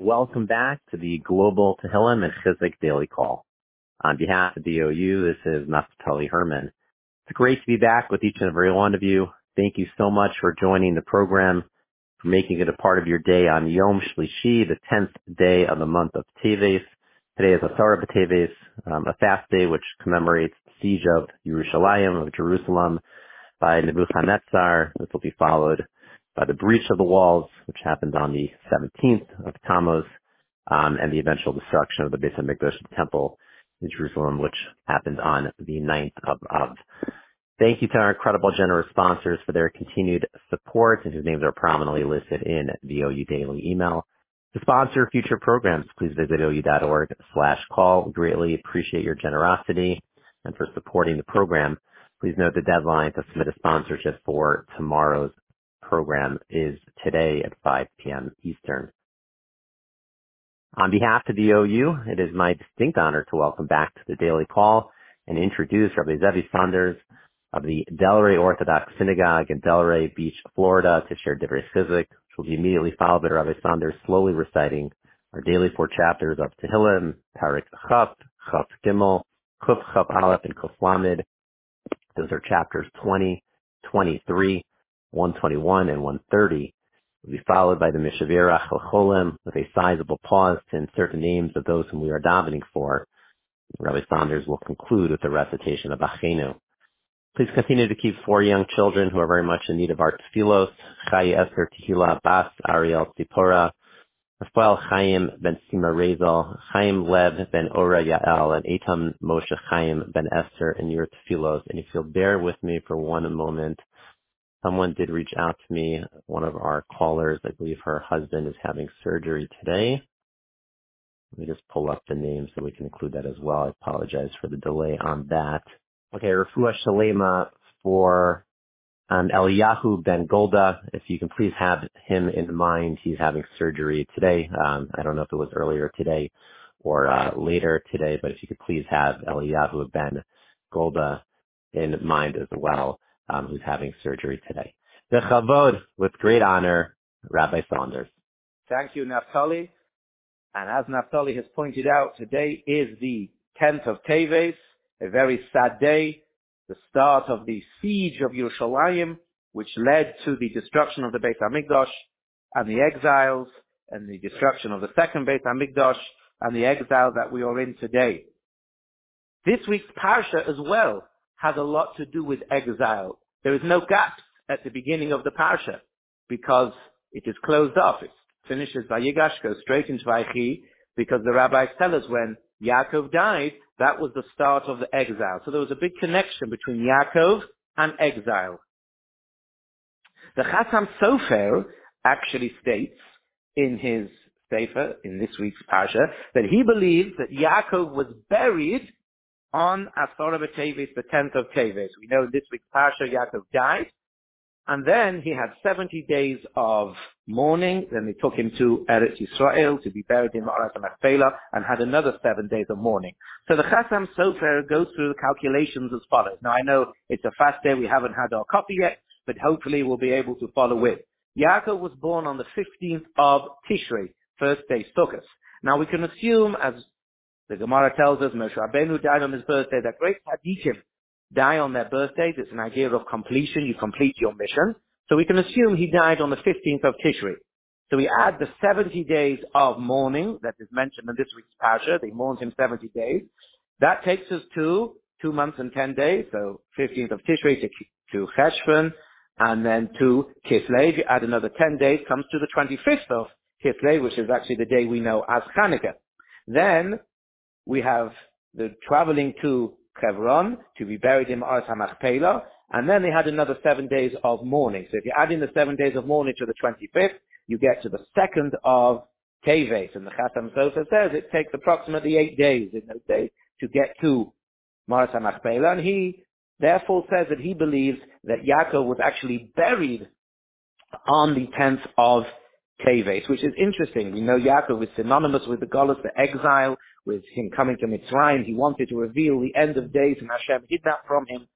Welcome back to the Global Tehillim and Chizuk Daily Call. On behalf of the OU, this is Naftali Herman. It's great to be back with each and every one of you. Thank you so much for joining the program, for making it a part of your day on Yom Shlishi, the 10th day of the month of Teves. Today is Asara B'Teves, um, a fast day which commemorates the siege of Yerushalayim, of Jerusalem, by Nebuchadnezzar. This will be followed by the breach of the walls, which happened on the 17th of Tammuz, um, and the eventual destruction of the Beis HaMikdash temple in Jerusalem, which happened on the 9th of Av. Thank you to our incredible generous sponsors for their continued support and whose names are prominently listed in the OU Daily email. To sponsor future programs, please visit ou.org slash call. We greatly appreciate your generosity and for supporting the program. Please note the deadline to submit a sponsorship for tomorrow's program is today at 5 p.m. Eastern. On behalf of the OU, it is my distinct honor to welcome back to the daily call and introduce Rabbi Zevi Saunders of the Delray Orthodox Synagogue in Delray Beach, Florida, to share Divrei Chizuk, which will be immediately followed by Rabbi Saunders slowly reciting our daily four chapters of Tehillim, Parak Chaf, Chaf Gimel, Kuf Chaf Aleph, and Kuf Lamed. Those are chapters 20, 23, 121 and 130 will be followed by the Mishavirach Cholim with a sizable pause to insert the names of those whom we are davening for. Rabbi Saunders will conclude with the recitation of Achenu. Please continue to keep four young children who are very much in need of our tefillos, Chai Esther Tehila Bas Ariel Tzipora, Rafael Chaim ben Sima Rezel, Chaim Lev ben Ora Yael, and Etam Moshe Chaim ben Esther in your tefillos. And if you'll bear with me for one moment, Someone did reach out to me. One of our callers, I believe her husband is having surgery today. Let me just pull up the name so we can include that as well. I apologize for the delay on that. Okay, Rafua Shalema for um, Eliyahu Ben Golda. If you can please have him in mind, he's having surgery today. Um, I don't know if it was earlier today or uh, later today, but if you could please have Eliyahu Ben Golda in mind as well um, who's having surgery today. The Chavod, with great honor, Rabbi Saunders. Thank you, Naftali. And as Naftali has pointed out, today is the 10th of Teves, a very sad day, the start of the siege of Yerushalayim, which led to the destruction of the Beit HaMikdash and the exiles and the destruction of the second Beit HaMikdash and the exile that we are in today. This week's Parsha as well has a lot to do with exile. There is no gaps at the beginning of the parsha because it is closed off. It finishes by Yigash, goes straight into Vaychi because the rabbis tell us when Yaakov died, that was the start of the exile. So there was a big connection between Yaakov and exile. The Chassam Sofer actually states in his Sefer, in this week's Parsha, that he believes that Yaakov was buried on Asara B'Teves, the 10th of Teves. We know this week's Parsha, Yaakov died, and then he had 70 days of mourning, then they took him to Eretz Yisrael to be buried in Ma'arat Machpelah, and had another seven days of mourning. So the Chassam Sofer goes through the calculations as follows. Now I know it's a fast day, we haven't had our coffee yet, but hopefully we'll be able to follow with. Yaakov was born on the 15th of Tishrei, first day Sukkot. Now we can assume, as the Gemara tells us Moshe Rabbeinu died on his birthday. That great tzaddikim die on their birthdays. It's an idea of completion. You complete your mission. So we can assume he died on the 15th of Tishri. So we add the 70 days of mourning that is mentioned in this week's Pasha. They mourned him 70 days. That takes us to two months and 10 days. So 15th of Tishri to, to Cheshvan and then to Kislev. You add another 10 days, comes to the 25th of Kislev, which is actually the day we know as Hanukkah. Then we have the traveling to Hebron to be buried in Ma'arat HaMachpelah, and then they had another seven days of mourning. So if you add in the seven days of mourning to the 25th, you get to the second of Teves, and the Chassam Sofer says it takes approximately eight days in those days to get to Ma'arat HaMachpelah, and he therefore says that he believes that Yaakov was actually buried on the 10th of Teves, which is interesting. We know Yaakov is synonymous with the Golos, the exile, with him coming to Mitzrayim. He wanted to reveal the end of days and Hashem hid that from him.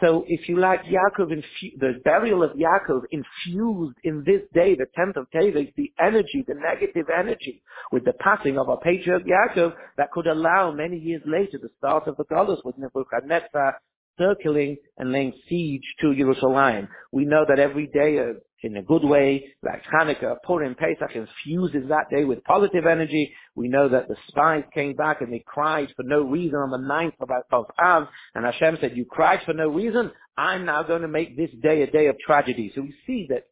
So if you like, Yaakov, infu- the burial of Yaakov infused in this day, the 10th of Teves, the energy, the negative energy, with the passing of our patriarch Yaakov, that could allow many years later the start of the Golus with Nebuchadnezzar circling and laying siege to Jerusalem. We know that every day uh, in a good way, like Hanukkah, Purim, Pesach infuses that day with positive energy. We know that the spies came back and they cried for no reason on the ninth of, of Av, and Hashem said, you cried for no reason, I'm now going to make this day a day of tragedy. So we see that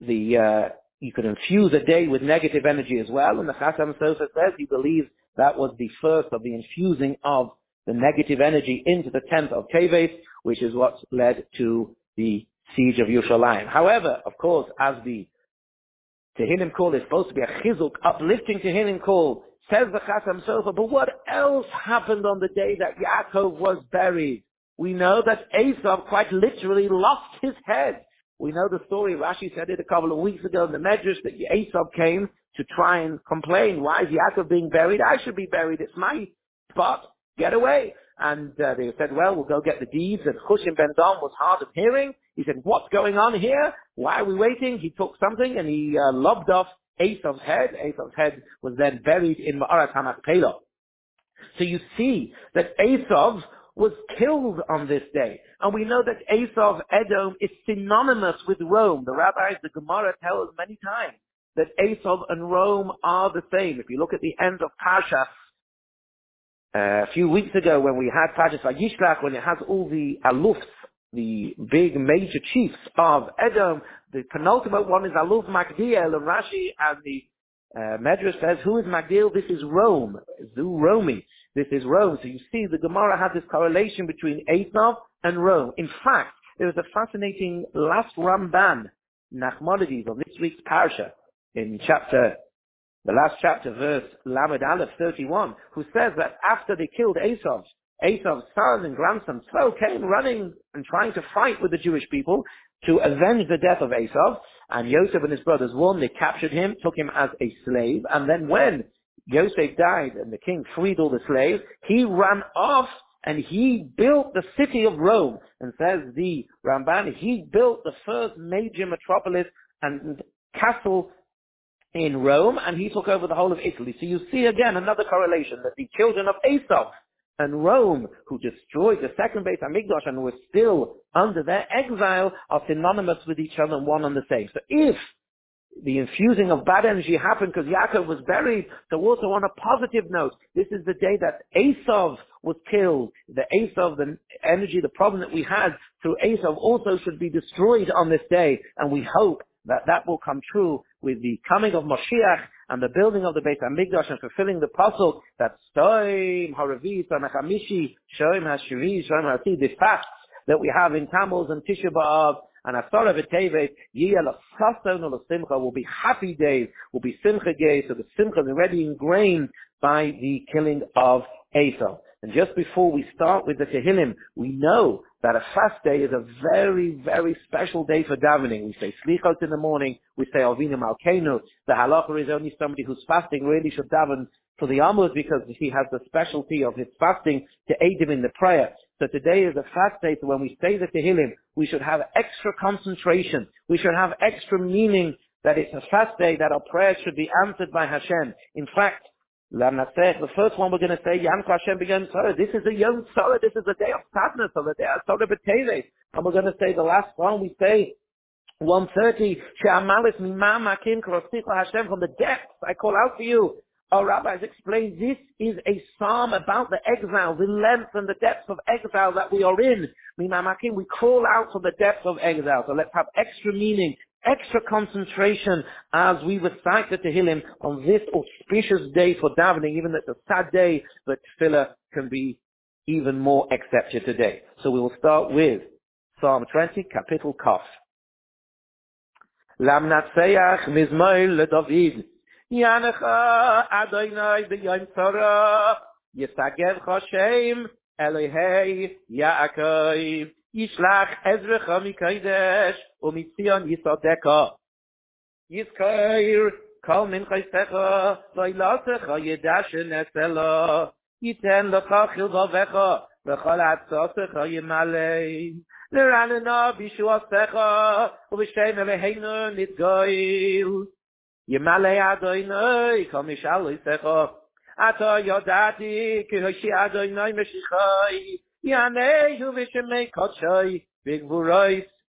the, uh, you could infuse a day with negative energy as well, and the Chasam Sofer says he believes that was the first of the infusing of the negative energy into the 10th of Teves, which is what led to the siege of Yerushalayim. However, of course, as the Tehillim call is supposed to be a chizuk, uplifting Tehillim call, says the Chasam Sofer, but what else happened on the day that Yaakov was buried? We know that Esav quite literally lost his head. We know the story, Rashi said it a couple of weeks ago in the Medrash, that Esav came to try and complain, why is Yaakov being buried? I should be buried, it's my spot, get away. And uh, they said, well, we'll go get the deeds. And Chushim ben Dan was hard of hearing. He said, what's going on here? Why are we waiting? He took something and he uh, lobbed off Esav's head. Esav's head was then buried in Ma'arat HaMachpelah. So you see that Esav was killed on this day. And we know that Esav, Edom, is synonymous with Rome. The rabbis, the Gemara tell us many times that Esav and Rome are the same. If you look at the end of Pasha, uh, a few weeks ago when we had Parshas Vayishlach, when it has all the alufs, the big major chiefs of Edom, the penultimate one is Aluf Magdiel, and Rashi and the uh, Medrash says, who is Magdiel? This is Rome. Zu Romi. This is Rome. So you see, the Gemara has this correlation between Esav and Rome. In fact, there is a fascinating last Ramban, Nachmanides, of this week's Parsha, in chapter the last chapter, verse Lamed Aleph 31, who says that after they killed Esav, Esav's son and grandson, so came running and trying to fight with the Jewish people to avenge the death of Esav, and Yosef and his brothers won, they captured him, took him as a slave, and then when Yosef died and the king freed all the slaves, he ran off and he built the city of Rome, and says the Ramban, he built the first major metropolis and castle in Rome, and he took over the whole of Italy. So you see again another correlation that the children of Esau and Rome, who destroyed the second Beit Hamikdash and were still under their exile, are synonymous with each other and one and the same. So if the infusing of bad energy happened because Yaakov was buried. So also on a positive note, this is the day that Esav was killed. The Esav, the energy, the problem that we had through Esav also should be destroyed on this day. And we hope that that will come true with the coming of Moshiach and the building of the Beit HaMikdash and fulfilling the puzzle that Stoim, Haravit, Anachamishi, Shoim HaShiri, Shoim the fasts that we have in Tammuz and Tisha B'Av and Asara V'Tevet, Yiyah L'Sason Simcha will be happy days, will be Simcha days, so the Simcha is already ingrained by the killing of Esau. And just before we start with the Tehillim, we know that a fast day is a very, very special day for davening. We say Slichot in the morning, we say Avinu Malkeinu. The halacha is only somebody who's fasting really should daven for the Amud because he has the specialty of his fasting to aid him in the prayer. So today is a fast day, so when we say the Tehillim, we should have extra concentration. We should have extra meaning that it's a fast day, that our prayers should be answered by Hashem. In fact, the first one we're going to say, Yam Hashem began Sorry, This is a young Sorry, this is a day of sadness, of a day of Sorry B'Teves. And we're going to say the last one we say, 130, She'amalis mimam makim Hashem, from the depths I call out to you. Our rabbis explain this is a psalm about the exile, the length and the depths of exile that we are in. Mimamakim, we call out from the depths of exile. So let's have extra meaning extra concentration as we recite the Tehillim on this auspicious day for davening, even at the sad day, but filler can be even more accepted today. So we will start with Psalm 20, Kapitel Kaf. Lam natseach mizmoil yanecha yisagev choshem Elohei Yaakov, yishlach ezrecha ומציון יסודך. יזכיר כל מנחסך וילתך ידע שנעשה לו. ייתן לך חלבבך וכל עצותך ימלא. לרננה בישועתך ובשם אלוהינו נתגויל ימלא אדוני כל משאל יסך אתה יודעתי כי הושי אדוני משיחי יענהו בשמי קודשי בגבורוי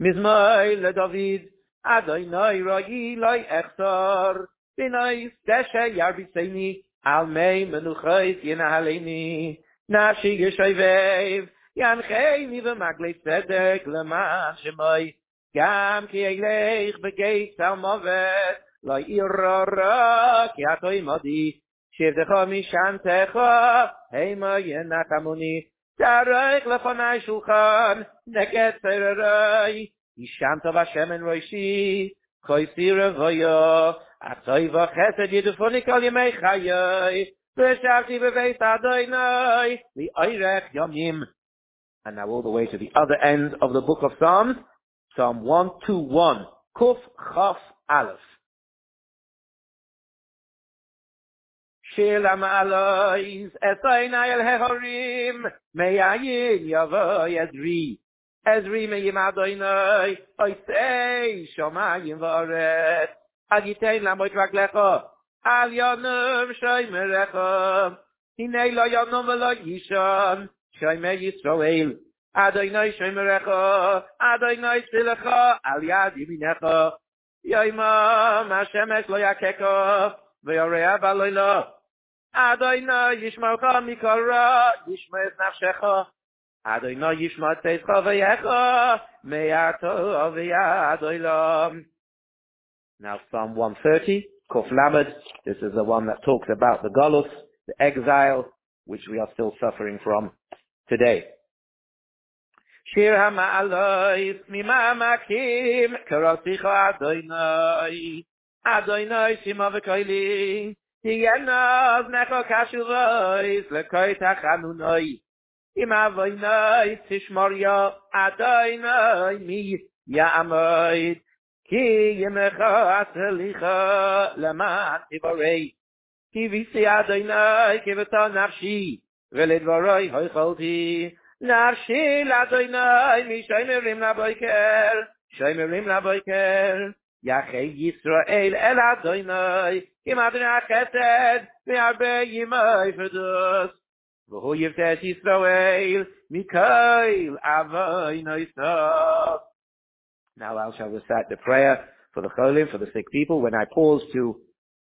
מזמוי לדוד, אדוני רואי לא אחסור, בינוי סדשה ירביסני, על מי מנוחית ינהלני, נפשי ישויבב, ינחני במגלי צדק למען שמוי, גם כי אלך בגית על מוות, לא ירור כי אתו עמדי, שבדך משענתך, הימה ינחמוני, Darech lefanai shulchan, neked tererai, ishanta vashemen roishi, koisi revoyo, atoi vachesed yidufoni kol yemei chayoi, v'shavti v'veis adonai, li'oirech yomim. And now all the way to the other end of the book of Psalms, Psalm 121, Kuf Chaf Aleph. שיל המעלויס, את אין אייל ההורים, מייעין יבוא ידרי. עזרי מיים אדוני, אוי סי שומעים ואורת, אל ייתן למות רק לך, אל יונם שוי מרחו, הנה לא יונם ולא ישון, שוי מי ישראל, אדוני שוי מרחו, אדוני שילך, אל יד ימינך, יוי השמש לא יקקו, ויורי אבא Adonai Yishma Kol Mikora, Yishma Es Nafshecha, Adonai Yishma Teis Choveyecha, Meyato Oveya Adoilam. Now Psalm 130, Kuf Lamed, this is the one that talks about the Golus, the exile, which we are still suffering from today. Shir HaMa'alois, Mima Makim, Karoticho Adonai, Adonai Shima V'Koili, תיינוז נכו קשו רויס לקוי תחנו נוי. אם אבוי נוי תשמור יו עדוי נוי מי יעמוד כי ימחו עצליחו למען תיבורי כי ויסי עדוי נוי כבתו נפשי ולדבורוי הויכולתי. נפשי לעדוי מי שיימרים לבויקר שיימרים לבויקר. יחי ישראל אל אדוני, kim adna chesed me arbe yimay fedus v'hu yivtes Yisrael mikail avoy noisov now I shall recite the prayer for the cholim, for the sick people. When I pause to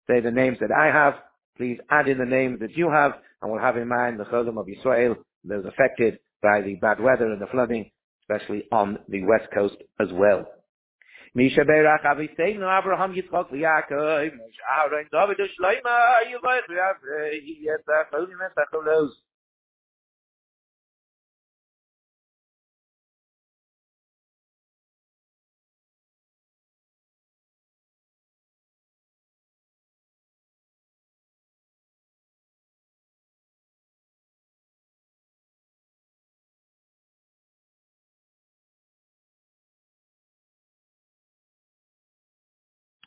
say the names that I have, please add in the names that you have, and we'll have in mind the cholim of Israel, those affected by the bad weather and the flooding, especially on the west coast as well. Misha bey rakhabi se no Abraham git zog yakoy mish avend hobt dos leime iz vaykh yefeyt kholn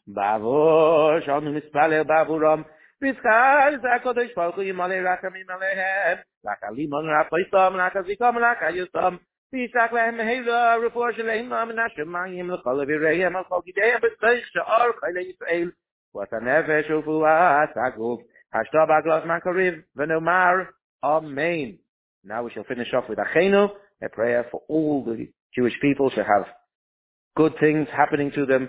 בעבור, שאנו מספלל בעבורם, ויזכר זה הקודש ברוך הוא ימלא רחמים עליהם, רק הלימון רפויסום, רק הזיקום, רק היוסום, וישק להם מהירה, רפואה שלהם מן השמיים לכל אביריהם, על כל גידיהם בצריך שאור חיילי ישראל, ואת הנפש ופועת הגוף, השתו בהגלות מהקריב, ונאמר, Amen. Now we shall finish off with Achenu, a prayer for all the Jewish people to have good things happening to them,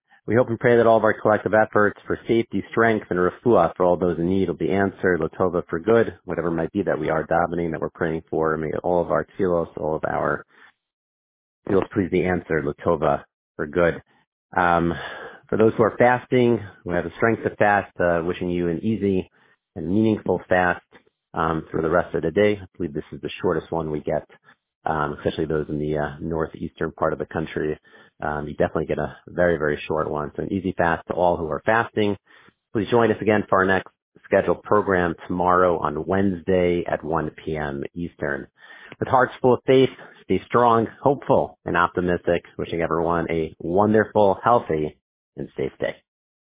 We hope and pray that all of our collective efforts for safety, strength, and refuah for all those in need will be answered, Latova for good, whatever it might be that we are davening, that we're praying for. May all of our tefillos, all of our tefillos please be answered, Latova for good. Um, for those who are fasting, who have the strength to fast, uh, wishing you an easy and meaningful fast um, for the rest of the day. I believe this is the shortest one we get, um, especially those in the uh, northeastern part of the country. Um, you definitely get a very, very short one. So an easy fast to all who are fasting. Please join us again for our next scheduled program tomorrow on Wednesday at 1 p.m. Eastern. With hearts full of faith, stay strong, hopeful, and optimistic. Wishing everyone a wonderful, healthy, and safe day.